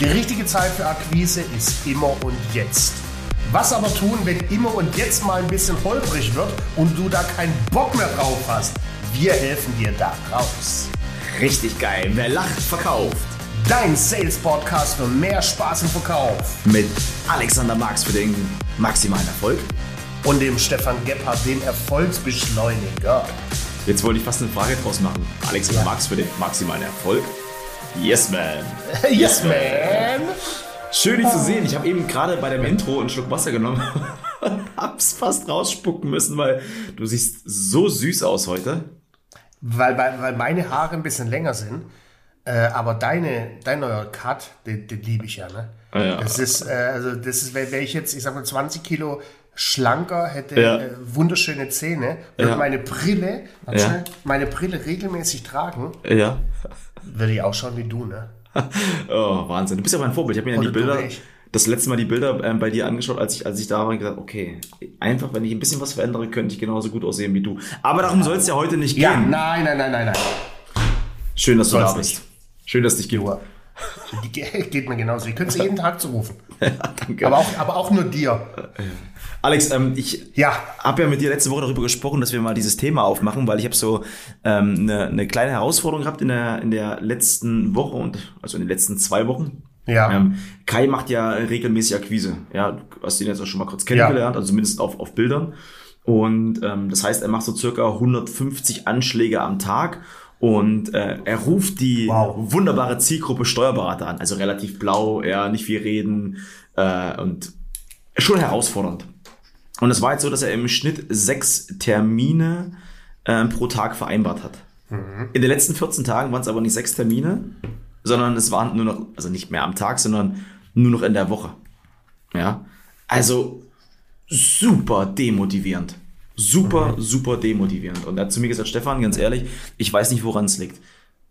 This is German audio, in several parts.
Die richtige Zeit für Akquise ist immer und jetzt. Was aber tun, wenn immer und jetzt mal ein bisschen holprig wird und du da keinen Bock mehr drauf hast? Wir helfen dir da raus. Richtig geil. Wer lacht, verkauft. Dein Sales Podcast für mehr Spaß im Verkauf. Mit Alexander Marx für den maximalen Erfolg. Und dem Stefan Gebhardt, den Erfolgsbeschleuniger. Jetzt wollte ich fast eine Frage draus machen. Alexander ja. Marx für den maximalen Erfolg. Yes, man. yes, man. Schön, dich zu sehen. Ich habe eben gerade bei dem Intro einen Schluck Wasser genommen und hab's fast rausspucken müssen, weil du siehst so süß aus heute. Weil, weil, weil meine Haare ein bisschen länger sind. Äh, aber deine, dein neuer Cut, den, den liebe ich ja, ne? Ah, ja. Das ist, äh, also das ist, wäre ich jetzt, ich sag mal, 20 Kilo schlanker, hätte ja. äh, wunderschöne Zähne, würde ja. meine Brille, ja. meine Brille regelmäßig tragen. Ja. Würde ich auch schauen wie du, ne? oh, Wahnsinn. Du bist ja mein Vorbild. Ich habe mir ja die Bilder, das letzte Mal die Bilder ähm, bei dir angeschaut, als ich, als ich da war und gesagt, okay, einfach, wenn ich ein bisschen was verändere, könnte ich genauso gut aussehen wie du. Aber darum soll es ja heute nicht gehen. Ja, nein, nein, nein, nein, nein. Schön, dass du da bist. Nicht. Schön, dass dich gibt. Die geht mir genauso. Ich könnte sie jeden Tag zurufen. ja, danke. Aber auch, aber auch nur dir. Alex, ähm, ich ja. habe ja mit dir letzte Woche darüber gesprochen, dass wir mal dieses Thema aufmachen, weil ich habe so ähm, eine, eine kleine Herausforderung gehabt in der, in der letzten Woche und also in den letzten zwei Wochen. Ja. Ähm, Kai macht ja regelmäßig Akquise. Ja, du hast ihn jetzt auch schon mal kurz kennengelernt, ja. also zumindest auf, auf Bildern. Und ähm, das heißt, er macht so circa 150 Anschläge am Tag und äh, er ruft die wow. wunderbare Zielgruppe Steuerberater an, also relativ blau, ja, nicht viel reden äh, und schon herausfordernd. Und es war jetzt so, dass er im Schnitt sechs Termine äh, pro Tag vereinbart hat. Mhm. In den letzten 14 Tagen waren es aber nicht sechs Termine, sondern es waren nur noch, also nicht mehr am Tag, sondern nur noch in der Woche. Ja, also super demotivierend. Super, mhm. super demotivierend. Und er hat zu mir gesagt, Stefan, ganz ehrlich, ich weiß nicht, woran es liegt.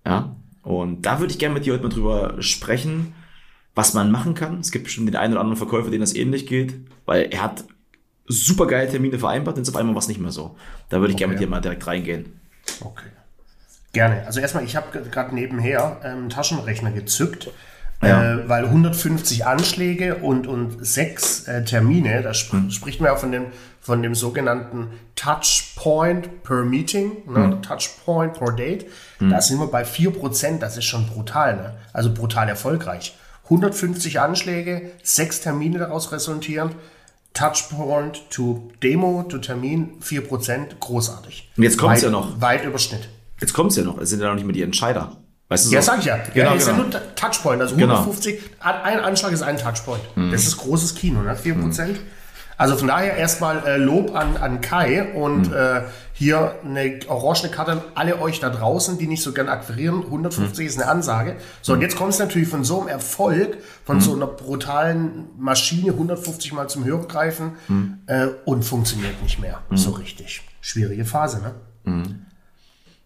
Ja, und da würde ich gerne mit dir heute mal drüber sprechen, was man machen kann. Es gibt bestimmt den einen oder anderen Verkäufer, denen das ähnlich geht, weil er hat super geile Termine vereinbart, jetzt auf einmal war es nicht mehr so. Da würde ich okay. gerne mit dir mal direkt reingehen. Okay. Gerne. Also erstmal, ich habe gerade nebenher einen ähm, Taschenrechner gezückt, ja. äh, weil 150 Anschläge und, und sechs äh, Termine, da sp hm. spricht man ja von dem, von dem sogenannten Touchpoint per Meeting, ne? hm. Touchpoint per Date. Hm. Da sind wir bei 4%, das ist schon brutal, ne? also brutal erfolgreich. 150 Anschläge, sechs Termine daraus resultierend. Touchpoint to Demo to Termin 4%, großartig. Und jetzt kommt es ja noch. Weit Überschnitt. Jetzt kommt es ja noch. Es sind ja noch nicht mehr die Entscheider. Weißt du so? Ja, sag ich ja. Genau, ja, es genau. sind nur Touchpoint. Also 150, genau. ein Anschlag ist ein Touchpoint. Mhm. Das ist großes Kino, ne? 4%. Mhm. Also von daher erstmal äh, Lob an, an Kai und mhm. äh, hier eine orangene Karte an alle euch da draußen, die nicht so gern akquirieren. 150 mhm. ist eine Ansage. So, und jetzt kommt es natürlich von so einem Erfolg, von mhm. so einer brutalen Maschine 150 Mal zum Hörer greifen mhm. äh, und funktioniert nicht mehr so richtig. Schwierige Phase, ne?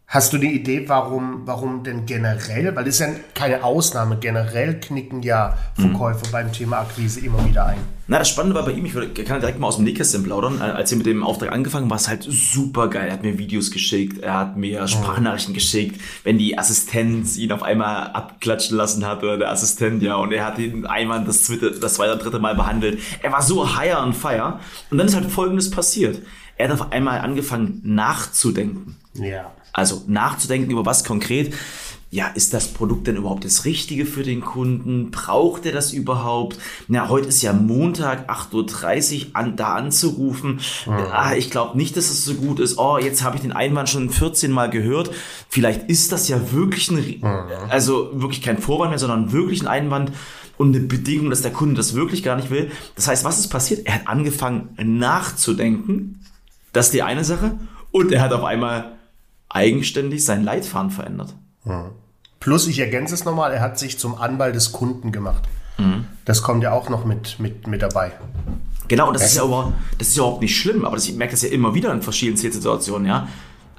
Mhm. Hast du eine Idee, warum, warum denn generell, weil das ist ja keine Ausnahme, generell knicken ja Verkäufer mhm. beim Thema Akquise immer wieder ein? Na, das Spannende war bei ihm, ich kann direkt mal aus dem Nähkästchen plaudern, äh, als er mit dem Auftrag angefangen war, es halt super geil. Er hat mir Videos geschickt, er hat mir Sprachnachrichten geschickt, wenn die Assistenz ihn auf einmal abklatschen lassen hat oder der Assistent, ja, und er hat ihn einmal das zweite, das zweite, dritte Mal behandelt. Er war so higher on fire. Und dann ist halt Folgendes passiert. Er hat auf einmal angefangen nachzudenken. Ja. Also nachzudenken über was konkret. Ja, ist das Produkt denn überhaupt das Richtige für den Kunden? Braucht er das überhaupt? Na, heute ist ja Montag, 8.30 Uhr, an, da anzurufen. Mhm. Ah, ich glaube nicht, dass es das so gut ist. Oh, jetzt habe ich den Einwand schon 14 Mal gehört. Vielleicht ist das ja wirklich ein, mhm. also wirklich kein Vorwand mehr, sondern wirklich ein Einwand und eine Bedingung, dass der Kunde das wirklich gar nicht will. Das heißt, was ist passiert? Er hat angefangen nachzudenken. Das ist die eine Sache. Und er hat auf einmal eigenständig sein Leitfaden verändert. Mhm. Plus, ich ergänze es nochmal, er hat sich zum Anwalt des Kunden gemacht. Mhm. Das kommt ja auch noch mit, mit, mit dabei. Genau, und das ist ja aber, das ist ja überhaupt nicht schlimm, aber das, ich merke das ja immer wieder in verschiedenen Situationen, ja.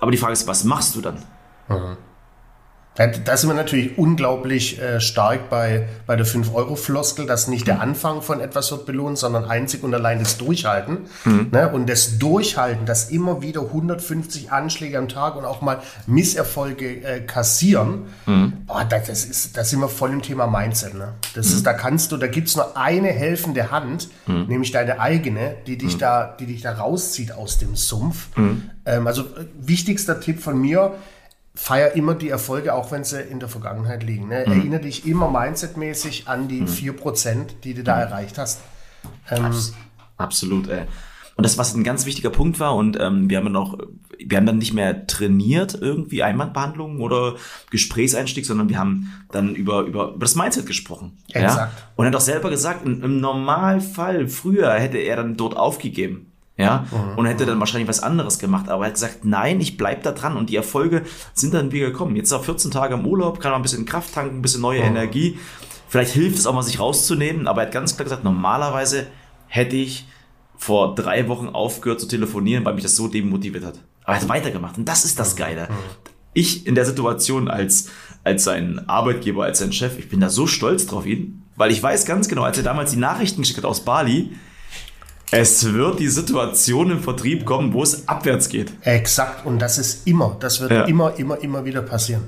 Aber die Frage ist, was machst du dann? Mhm. Da sind wir natürlich unglaublich äh, stark bei, bei der 5-Euro-Floskel, dass nicht der Anfang von etwas wird belohnt, sondern einzig und allein das Durchhalten. Mhm. Ne? Und das Durchhalten, das immer wieder 150 Anschläge am Tag und auch mal Misserfolge äh, kassieren, mhm. boah, das, das, ist, da sind wir voll im Thema Mindset. Ne? Das mhm. ist, da kannst du, da gibt's nur eine helfende Hand, mhm. nämlich deine eigene, die dich, mhm. da, die dich da rauszieht aus dem Sumpf. Mhm. Ähm, also äh, wichtigster Tipp von mir, feier immer die Erfolge, auch wenn sie in der Vergangenheit liegen. Ne? Mhm. Erinnere dich immer mindsetmäßig an die mhm. 4%, die du da mhm. erreicht hast. Ähm, Absolut, ey. Und das, was ein ganz wichtiger Punkt war, und ähm, wir haben dann auch, wir haben dann nicht mehr trainiert, irgendwie Einwandbehandlungen oder Gesprächseinstieg, sondern wir haben dann über, über, über das Mindset gesprochen. Exakt. Ja? Und er hat auch selber gesagt, im Normalfall, früher hätte er dann dort aufgegeben ja, mhm. und hätte dann wahrscheinlich was anderes gemacht. Aber er hat gesagt, nein, ich bleib da dran und die Erfolge sind dann wieder gekommen. Jetzt auch 14 Tage im Urlaub, kann man ein bisschen Kraft tanken, ein bisschen neue mhm. Energie. Vielleicht hilft es auch mal, sich rauszunehmen, aber er hat ganz klar gesagt, normalerweise hätte ich vor drei Wochen aufgehört zu telefonieren, weil mich das so demotiviert hat. Aber er hat weitergemacht und das ist das mhm. Geile. Mhm. Ich in der Situation als, als sein Arbeitgeber, als sein Chef, ich bin da so stolz drauf ihn, weil ich weiß ganz genau, als er damals die Nachrichten geschickt hat aus Bali, es wird die Situation im Vertrieb kommen, wo es abwärts geht. Exakt. Und das ist immer, das wird ja. immer, immer, immer wieder passieren.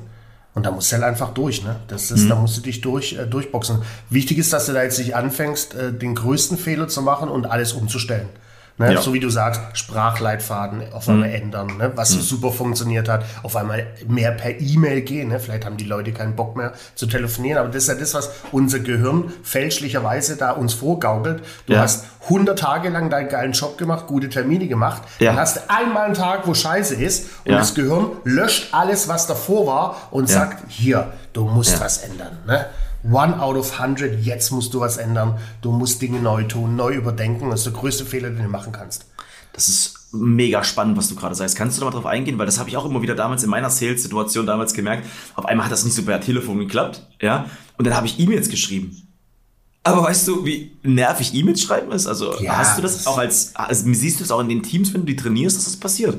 Und da musst du halt einfach durch, ne? Das ist, mhm. da musst du dich durch, äh, durchboxen. Wichtig ist, dass du da jetzt nicht anfängst, äh, den größten Fehler zu machen und alles umzustellen. Ne? Ja. So wie du sagst, Sprachleitfaden auf einmal mhm. ändern, ne? was mhm. super funktioniert hat, auf einmal mehr per E-Mail gehen. Ne? Vielleicht haben die Leute keinen Bock mehr zu telefonieren, aber das ist ja das, was unser Gehirn fälschlicherweise da uns vorgaukelt. Du ja. hast 100 Tage lang deinen geilen Job gemacht, gute Termine gemacht, ja. dann hast du einmal einen Tag, wo Scheiße ist und das Gehirn löscht alles, was davor war und sagt, hier, du musst was ändern. Ne? One out of 100, jetzt musst du was ändern. Du musst Dinge neu tun, neu überdenken. Das ist der größte Fehler, den du machen kannst. Das ist mega spannend, was du gerade sagst. Kannst du da mal drauf eingehen? Weil das habe ich auch immer wieder damals in meiner Sales-Situation damals gemerkt. Auf einmal hat das nicht so per Telefon geklappt, ja. Und dann habe ich E-Mails geschrieben. Aber weißt du, wie nervig E-Mails schreiben ist? Also ja, hast du das auch als, also siehst du es auch in den Teams, wenn du die trainierst, dass das passiert?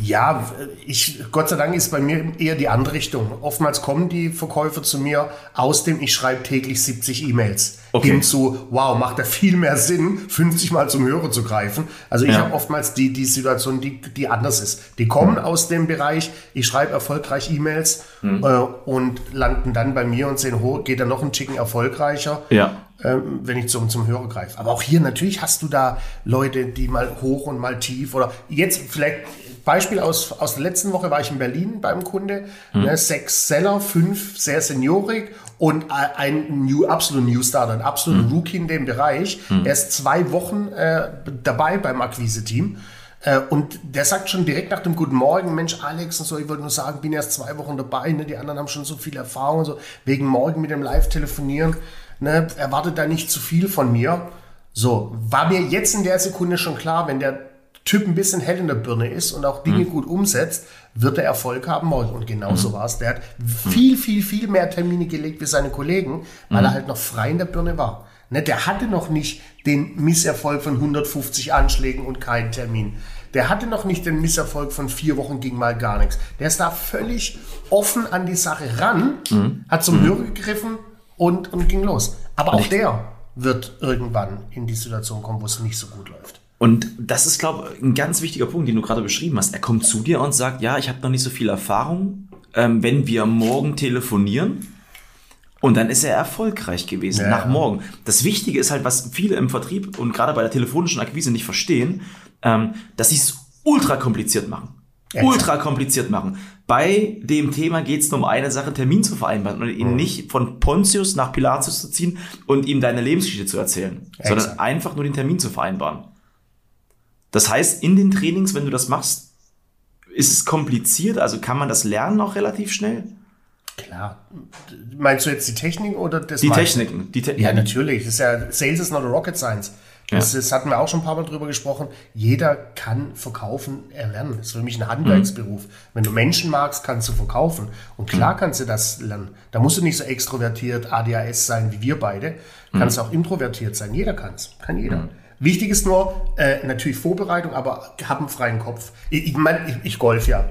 Ja, ich, Gott sei Dank ist bei mir eher die andere Richtung. Oftmals kommen die Verkäufer zu mir aus dem, ich schreibe täglich 70 E-Mails. Okay. Hinzu, wow, macht da viel mehr Sinn, 50 Mal zum Hörer zu greifen. Also ich ja. habe oftmals die, die Situation, die, die anders ist. Die kommen mhm. aus dem Bereich, ich schreibe erfolgreich E-Mails mhm. äh, und landen dann bei mir und sehen, ho, geht da noch ein Chicken erfolgreicher. Ja. Ähm, wenn ich zum, zum Hörer greife. Aber auch hier natürlich hast du da Leute, die mal hoch und mal tief oder jetzt vielleicht Beispiel aus, aus der letzten Woche war ich in Berlin beim Kunde. Hm. Ne, sechs Seller, fünf sehr seniorig und ein new, absolut New Starter, ein absoluter hm. Rookie in dem Bereich. Hm. Er ist zwei Wochen äh, dabei beim Akquise-Team. Äh, und der sagt schon direkt nach dem Guten Morgen, Mensch, Alex und so, ich wollte nur sagen, bin erst zwei Wochen dabei, ne? die anderen haben schon so viel Erfahrung, so wegen morgen mit dem Live-Telefonieren, ne? erwartet da nicht zu viel von mir. So, war mir jetzt in der Sekunde schon klar, wenn der Typ ein bisschen hell in der Birne ist und auch Dinge mhm. gut umsetzt, wird er Erfolg haben morgen. Und genauso mhm. war es. Der hat viel, viel, viel mehr Termine gelegt wie seine Kollegen, weil mhm. er halt noch frei in der Birne war. Ne, der hatte noch nicht den Misserfolg von 150 Anschlägen und keinen Termin. Der hatte noch nicht den Misserfolg von vier Wochen ging mal gar nichts. Der ist da völlig offen an die Sache ran, mhm. hat zum mhm. Hörer gegriffen und, und ging los. Aber auch der wird irgendwann in die Situation kommen, wo es nicht so gut läuft. Und das ist, glaube ich, ein ganz wichtiger Punkt, den du gerade beschrieben hast. Er kommt zu dir und sagt, ja, ich habe noch nicht so viel Erfahrung. Ähm, wenn wir morgen telefonieren, und dann ist er erfolgreich gewesen ja. nach morgen. Das Wichtige ist halt, was viele im Vertrieb und gerade bei der telefonischen Akquise nicht verstehen, ähm, dass sie es ultra kompliziert machen. Ultra kompliziert machen. Bei dem Thema geht es nur um eine Sache, Termin zu vereinbaren und ihn mhm. nicht von Pontius nach Pilatus zu ziehen und ihm deine Lebensgeschichte zu erzählen, ja, sondern einfach nur den Termin zu vereinbaren. Das heißt, in den Trainings, wenn du das machst, ist es kompliziert? Also kann man das lernen auch relativ schnell? Klar. Meinst du jetzt die Technik oder das? Die Techniken. Die Te ja, natürlich. Das ist ja, Sales is not a rocket science. Das, ja. das hatten wir auch schon ein paar Mal drüber gesprochen. Jeder kann verkaufen erlernen. Das ist für mich ein Handwerksberuf. Mhm. Wenn du Menschen magst, kannst du verkaufen. Und klar mhm. kannst du das lernen. Da musst du nicht so extrovertiert ADHS sein wie wir beide. Mhm. Kannst auch introvertiert sein. Jeder kann es. Kann jeder. Mhm. Wichtig ist nur, äh, natürlich Vorbereitung, aber hab einen freien Kopf. Ich, ich meine, ich, ich golf ja.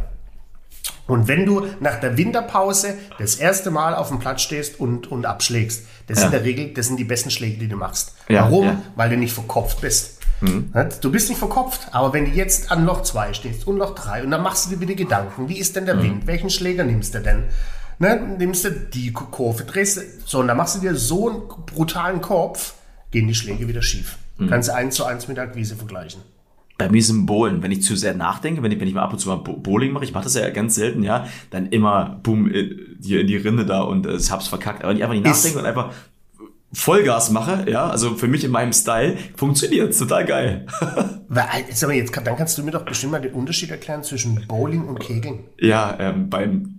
Und wenn du nach der Winterpause das erste Mal auf dem Platz stehst und, und abschlägst, das ja. sind in der Regel, das sind die besten Schläge, die du machst. Ja, Warum? Ja. Weil du nicht verkopft bist. Mhm. Du bist nicht verkopft, aber wenn du jetzt an Loch 2 stehst und Loch 3 und dann machst du dir wieder Gedanken, wie ist denn der mhm. Wind? Welchen Schläger nimmst du denn? Ne, nimmst du die Kurve, drehst du, so, und dann machst du dir so einen brutalen Kopf, gehen die Schläge wieder schief. Mhm. Kannst du eins zu eins mit der Akquise vergleichen. Bei mir ein Bowlen, wenn ich zu sehr nachdenke, wenn ich, wenn ich mal ab und zu mal Bowling mache, ich mache das ja ganz selten, ja, dann immer, boom, hier in die Rinde da und äh, hab's verkackt. Aber wenn ich einfach nicht nachdenke und einfach Vollgas mache, ja, also für mich in meinem Style, funktioniert total geil. jetzt aber jetzt, dann kannst du mir doch bestimmt mal den Unterschied erklären zwischen Bowling und Kegeln. Ja, ähm, beim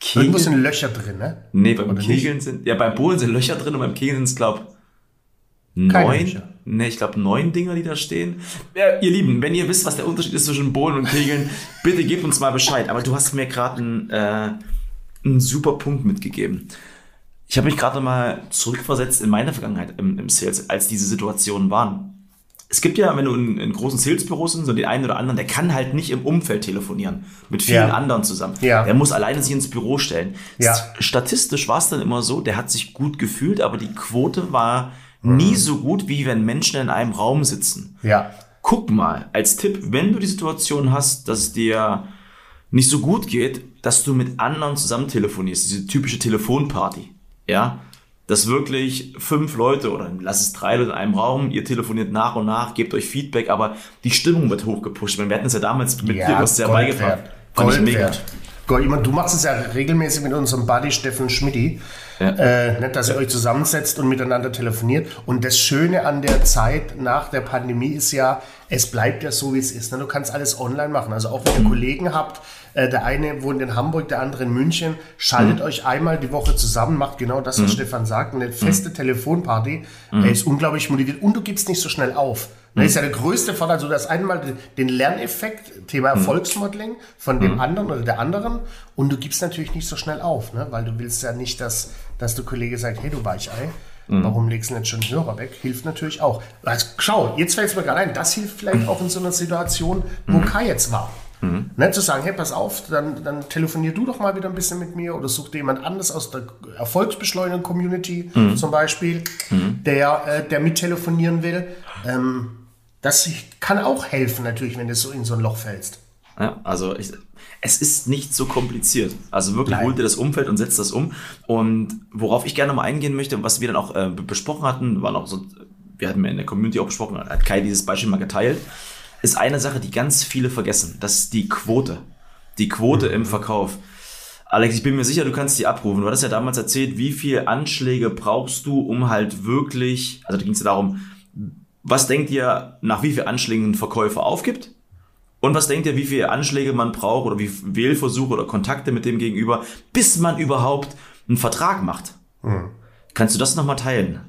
Kegeln. Irgendwo sind Löcher drin, ne? Nee, beim Oder Kegeln nicht? sind, ja, beim Bowlen sind Löcher drin und beim Kegeln sind es, glaub, neun. Ne, ich glaube neun Dinger, die da stehen. Ja, ihr Lieben, wenn ihr wisst, was der Unterschied ist zwischen Bowlen und Kegeln, bitte gebt uns mal Bescheid. Aber du hast mir gerade einen, äh, einen super Punkt mitgegeben. Ich habe mich gerade mal zurückversetzt in meine Vergangenheit im, im Sales, als diese Situationen waren es gibt ja, wenn du in, in großen Salesbüros sind, so den einen oder anderen, der kann halt nicht im Umfeld telefonieren, mit vielen ja. anderen zusammen. Ja. Der muss alleine sich ins Büro stellen. Ja. Statistisch war es dann immer so, der hat sich gut gefühlt, aber die Quote war mhm. nie so gut, wie wenn Menschen in einem Raum sitzen. Ja. Guck mal, als Tipp, wenn du die Situation hast, dass es dir nicht so gut geht, dass du mit anderen zusammen telefonierst, diese typische Telefonparty. Ja, dass wirklich fünf Leute oder lass es drei Leute in einem Raum, ihr telefoniert nach und nach, gebt euch Feedback, aber die Stimmung wird hochgepusht. Wir hatten es ja damals mit ja, dir, was ja beigebracht. Fand Gold ich mega. Gold, du machst es ja regelmäßig mit unserem Buddy Steffen Schmidti, ja. äh, nicht, dass ihr euch zusammensetzt und miteinander telefoniert. Und das Schöne an der Zeit nach der Pandemie ist ja, es bleibt ja so, wie es ist. Ne? Du kannst alles online machen. Also auch wenn ihr mhm. Kollegen habt, äh, der eine wohnt in Hamburg, der andere in München. Schaltet mhm. euch einmal die Woche zusammen, macht genau das, was mhm. Stefan sagt. Eine feste mhm. Telefonparty. Mhm. Er ist unglaublich motiviert und du gibst nicht so schnell auf. Das ist ja der größte Vorteil, so dass einmal den Lerneffekt, Thema. Erfolgsmodeling von dem anderen oder der anderen und du gibst natürlich nicht so schnell auf, ne? weil du willst ja nicht, dass, dass der Kollege sagt, hey du Weichei, Warum legst du nicht schon den Hörer weg? Hilft natürlich auch. Also, schau, jetzt fällt es mir gerade ein, das hilft vielleicht auch in so einer Situation, wo Kai jetzt war. Mhm. Nicht zu sagen, hey, pass auf, dann, dann telefonier du doch mal wieder ein bisschen mit mir oder such dir jemand anderes aus der Erfolgsbeschleunigung-Community mhm. zum Beispiel, mhm. der, äh, der mittelefonieren will. Ähm, das kann auch helfen natürlich, wenn du so in so ein Loch fällst. Ja, also ich, es ist nicht so kompliziert. Also wirklich Nein. hol dir das Umfeld und setz das um. Und worauf ich gerne mal eingehen möchte, was wir dann auch äh, besprochen hatten, waren auch so, wir hatten in der Community auch besprochen, hat Kai dieses Beispiel mal geteilt ist eine Sache, die ganz viele vergessen. Das ist die Quote. Die Quote mhm. im Verkauf. Alex, ich bin mir sicher, du kannst die abrufen. Du hattest ja damals erzählt, wie viele Anschläge brauchst du, um halt wirklich, also da ging es ja darum, was denkt ihr, nach wie vielen Anschlägen ein Verkäufer aufgibt? Und was denkt ihr, wie viele Anschläge man braucht oder wie Wählversuche oder Kontakte mit dem Gegenüber, bis man überhaupt einen Vertrag macht? Mhm. Kannst du das nochmal teilen?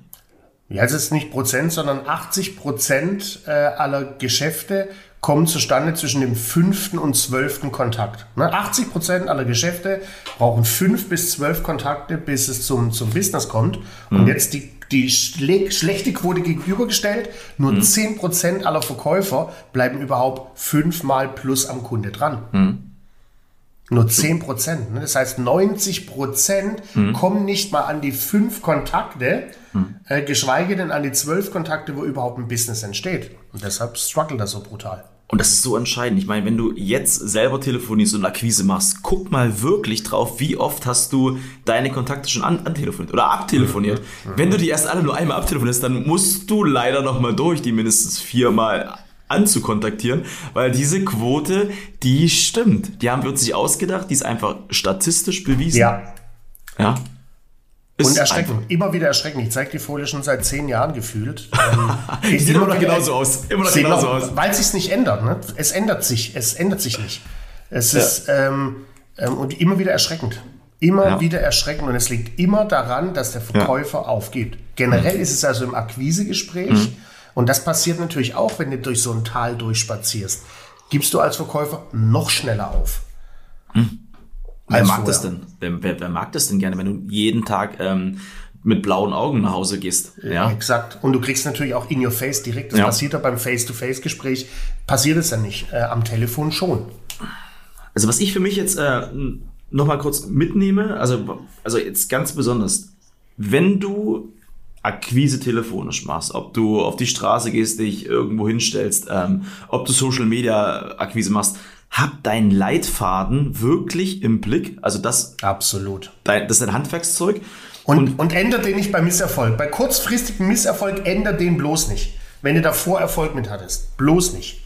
Ja, es ist nicht Prozent, sondern 80 Prozent äh, aller Geschäfte kommen zustande zwischen dem fünften und zwölften Kontakt. Ne? 80 Prozent aller Geschäfte brauchen fünf bis zwölf Kontakte, bis es zum, zum Business kommt. Und mhm. jetzt die, die schle schlechte Quote gegenübergestellt, nur mhm. 10 Prozent aller Verkäufer bleiben überhaupt fünfmal plus am Kunde dran. Mhm. Nur 10 Prozent. Ne? Das heißt, 90 Prozent mhm. kommen nicht mal an die fünf Kontakte, mhm. äh, geschweige denn an die zwölf Kontakte, wo überhaupt ein Business entsteht. Und deshalb struggle das so brutal. Und das ist so entscheidend. Ich meine, wenn du jetzt selber telefonierst und Akquise machst, guck mal wirklich drauf, wie oft hast du deine Kontakte schon an, antelefoniert oder abtelefoniert. Mhm. Wenn du die erst alle nur einmal abtelefonierst, dann musst du leider nochmal durch, die mindestens viermal anzukontaktieren, weil diese Quote, die stimmt. Die haben wir uns nicht ausgedacht, die ist einfach statistisch bewiesen. Ja. Ja. Ist und erschreckend, einfach. immer wieder erschreckend. Ich zeige die Folie schon seit zehn Jahren gefühlt. Ähm, sieht immer noch genauso aus. Immer noch genauso aus. Weil es sich nicht ändert. Ne? Es ändert sich. Es ändert sich nicht. Es ja. ist ähm, ähm, und immer wieder erschreckend. Immer ja. wieder erschreckend. Und es liegt immer daran, dass der Verkäufer ja. aufgibt. Generell mhm. ist es also im Akquisegespräch. Mhm und das passiert natürlich auch, wenn du durch so ein Tal durchspazierst. Gibst du als Verkäufer noch schneller auf. Hm. Wer mag vorher. das denn? Wer, wer, wer, mag das denn gerne, wenn du jeden Tag ähm, mit blauen Augen nach Hause gehst? Ja, exakt. Und du kriegst natürlich auch in your face direkt. Das ja. passiert ja beim Face-to-Face-Gespräch. Passiert es ja nicht. Äh, am Telefon schon. Also was ich für mich jetzt äh, nochmal kurz mitnehme, also, also jetzt ganz besonders, wenn du Akquise telefonisch machst, ob du auf die Straße gehst, dich irgendwo hinstellst, ähm, ob du Social Media Akquise machst, hab deinen Leitfaden wirklich im Blick. Also das. Absolut. Dein, das ist ein Handwerkszeug. Und, und, und ändert den nicht bei Misserfolg. Bei kurzfristigem Misserfolg ändert den bloß nicht. Wenn du davor Erfolg mit hattest. Bloß nicht.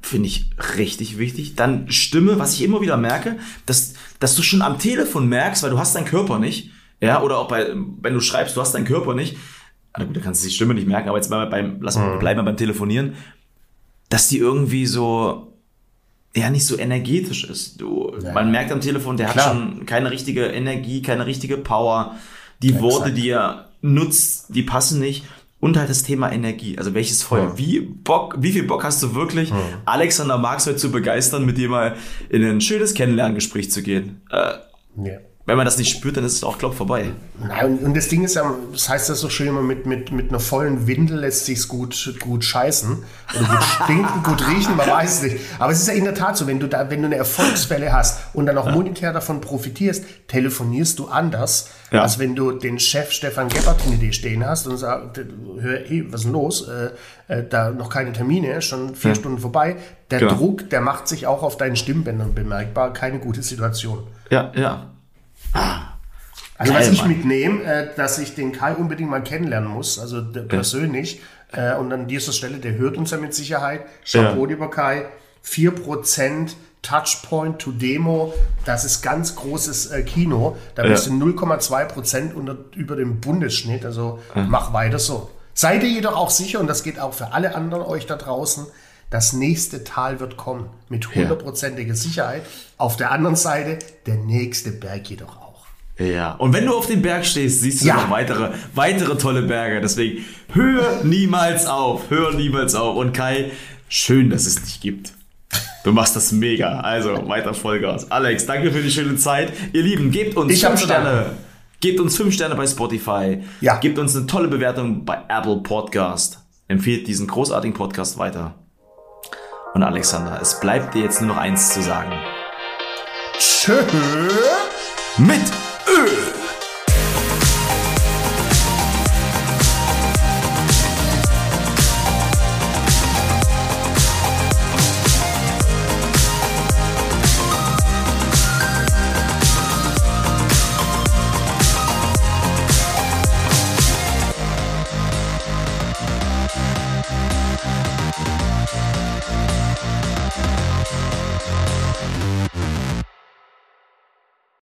Finde ich richtig wichtig. Dann Stimme, was ich immer wieder merke, dass, dass du schon am Telefon merkst, weil du hast deinen Körper nicht. Ja, oder auch bei, wenn du schreibst, du hast deinen Körper nicht. Also gut, da kannst du die Stimme nicht merken, aber jetzt mal beim, lass mal, mhm. bleiben wir beim Telefonieren, dass die irgendwie so, ja, nicht so energetisch ist. Du, ja. man merkt am Telefon, der Klar. hat schon keine richtige Energie, keine richtige Power. Die ja, Worte, die er nutzt, die passen nicht. Und halt das Thema Energie. Also welches Feuer? Ja. Wie Bock, wie viel Bock hast du wirklich. Alexander Marx heute zu begeistern, mit dir mal in ein schönes Kennenlerngespräch zu gehen? Äh, wenn man das nicht spürt, dann ist es auch, glaub vorbei. Nein, und das Ding ist ja, das heißt das so schön immer, mit, mit, mit einer vollen Windel lässt sich's gut, gut scheißen. Oder gut stinken, gut riechen, man weiß es nicht. Aber es ist ja in der Tat so, wenn du da, wenn du eine Erfolgswelle hast und dann auch ja. monetär davon profitierst, telefonierst du anders, ja. als wenn du den Chef Stefan Gebhardt in dir stehen hast und sagst, hör, hey, was ist denn los? Äh, äh, da noch keine Termine, schon vier ja. Stunden vorbei. Der genau. Druck, der macht sich auch auf deinen Stimmbändern bemerkbar. Keine gute Situation. Ja, ja. Also was ich mitnehme, äh, dass ich den Kai unbedingt mal kennenlernen muss, also persönlich. Ja. Äh, und an dieser Stelle, der hört uns ja mit Sicherheit. Chapeau, ja. lieber Kai. 4% Touchpoint to Demo, das ist ganz großes äh, Kino. Da bist du 0,2% unter, über dem Bundesschnitt. Also mach weiter so. Seid ihr jedoch auch sicher, und das geht auch für alle anderen euch da draußen, das nächste Tal wird kommen. Mit hundertprozentiger Sicherheit. Auf der anderen Seite der nächste Berg jedoch auch. Ja, und wenn du auf dem Berg stehst, siehst du ja. noch weitere, weitere tolle Berge. Deswegen hör niemals auf, hör niemals auf. Und Kai, schön, dass es dich gibt. Du machst das mega. Also weiter Vollgas. Alex, danke für die schöne Zeit. Ihr Lieben, gebt uns ich fünf Sterne. Gebt uns fünf Sterne bei Spotify. Ja. Gebt uns eine tolle Bewertung bei Apple Podcast. Empfehlt diesen großartigen Podcast weiter. Und Alexander, es bleibt dir jetzt nur noch eins zu sagen. Tschö mit Ö.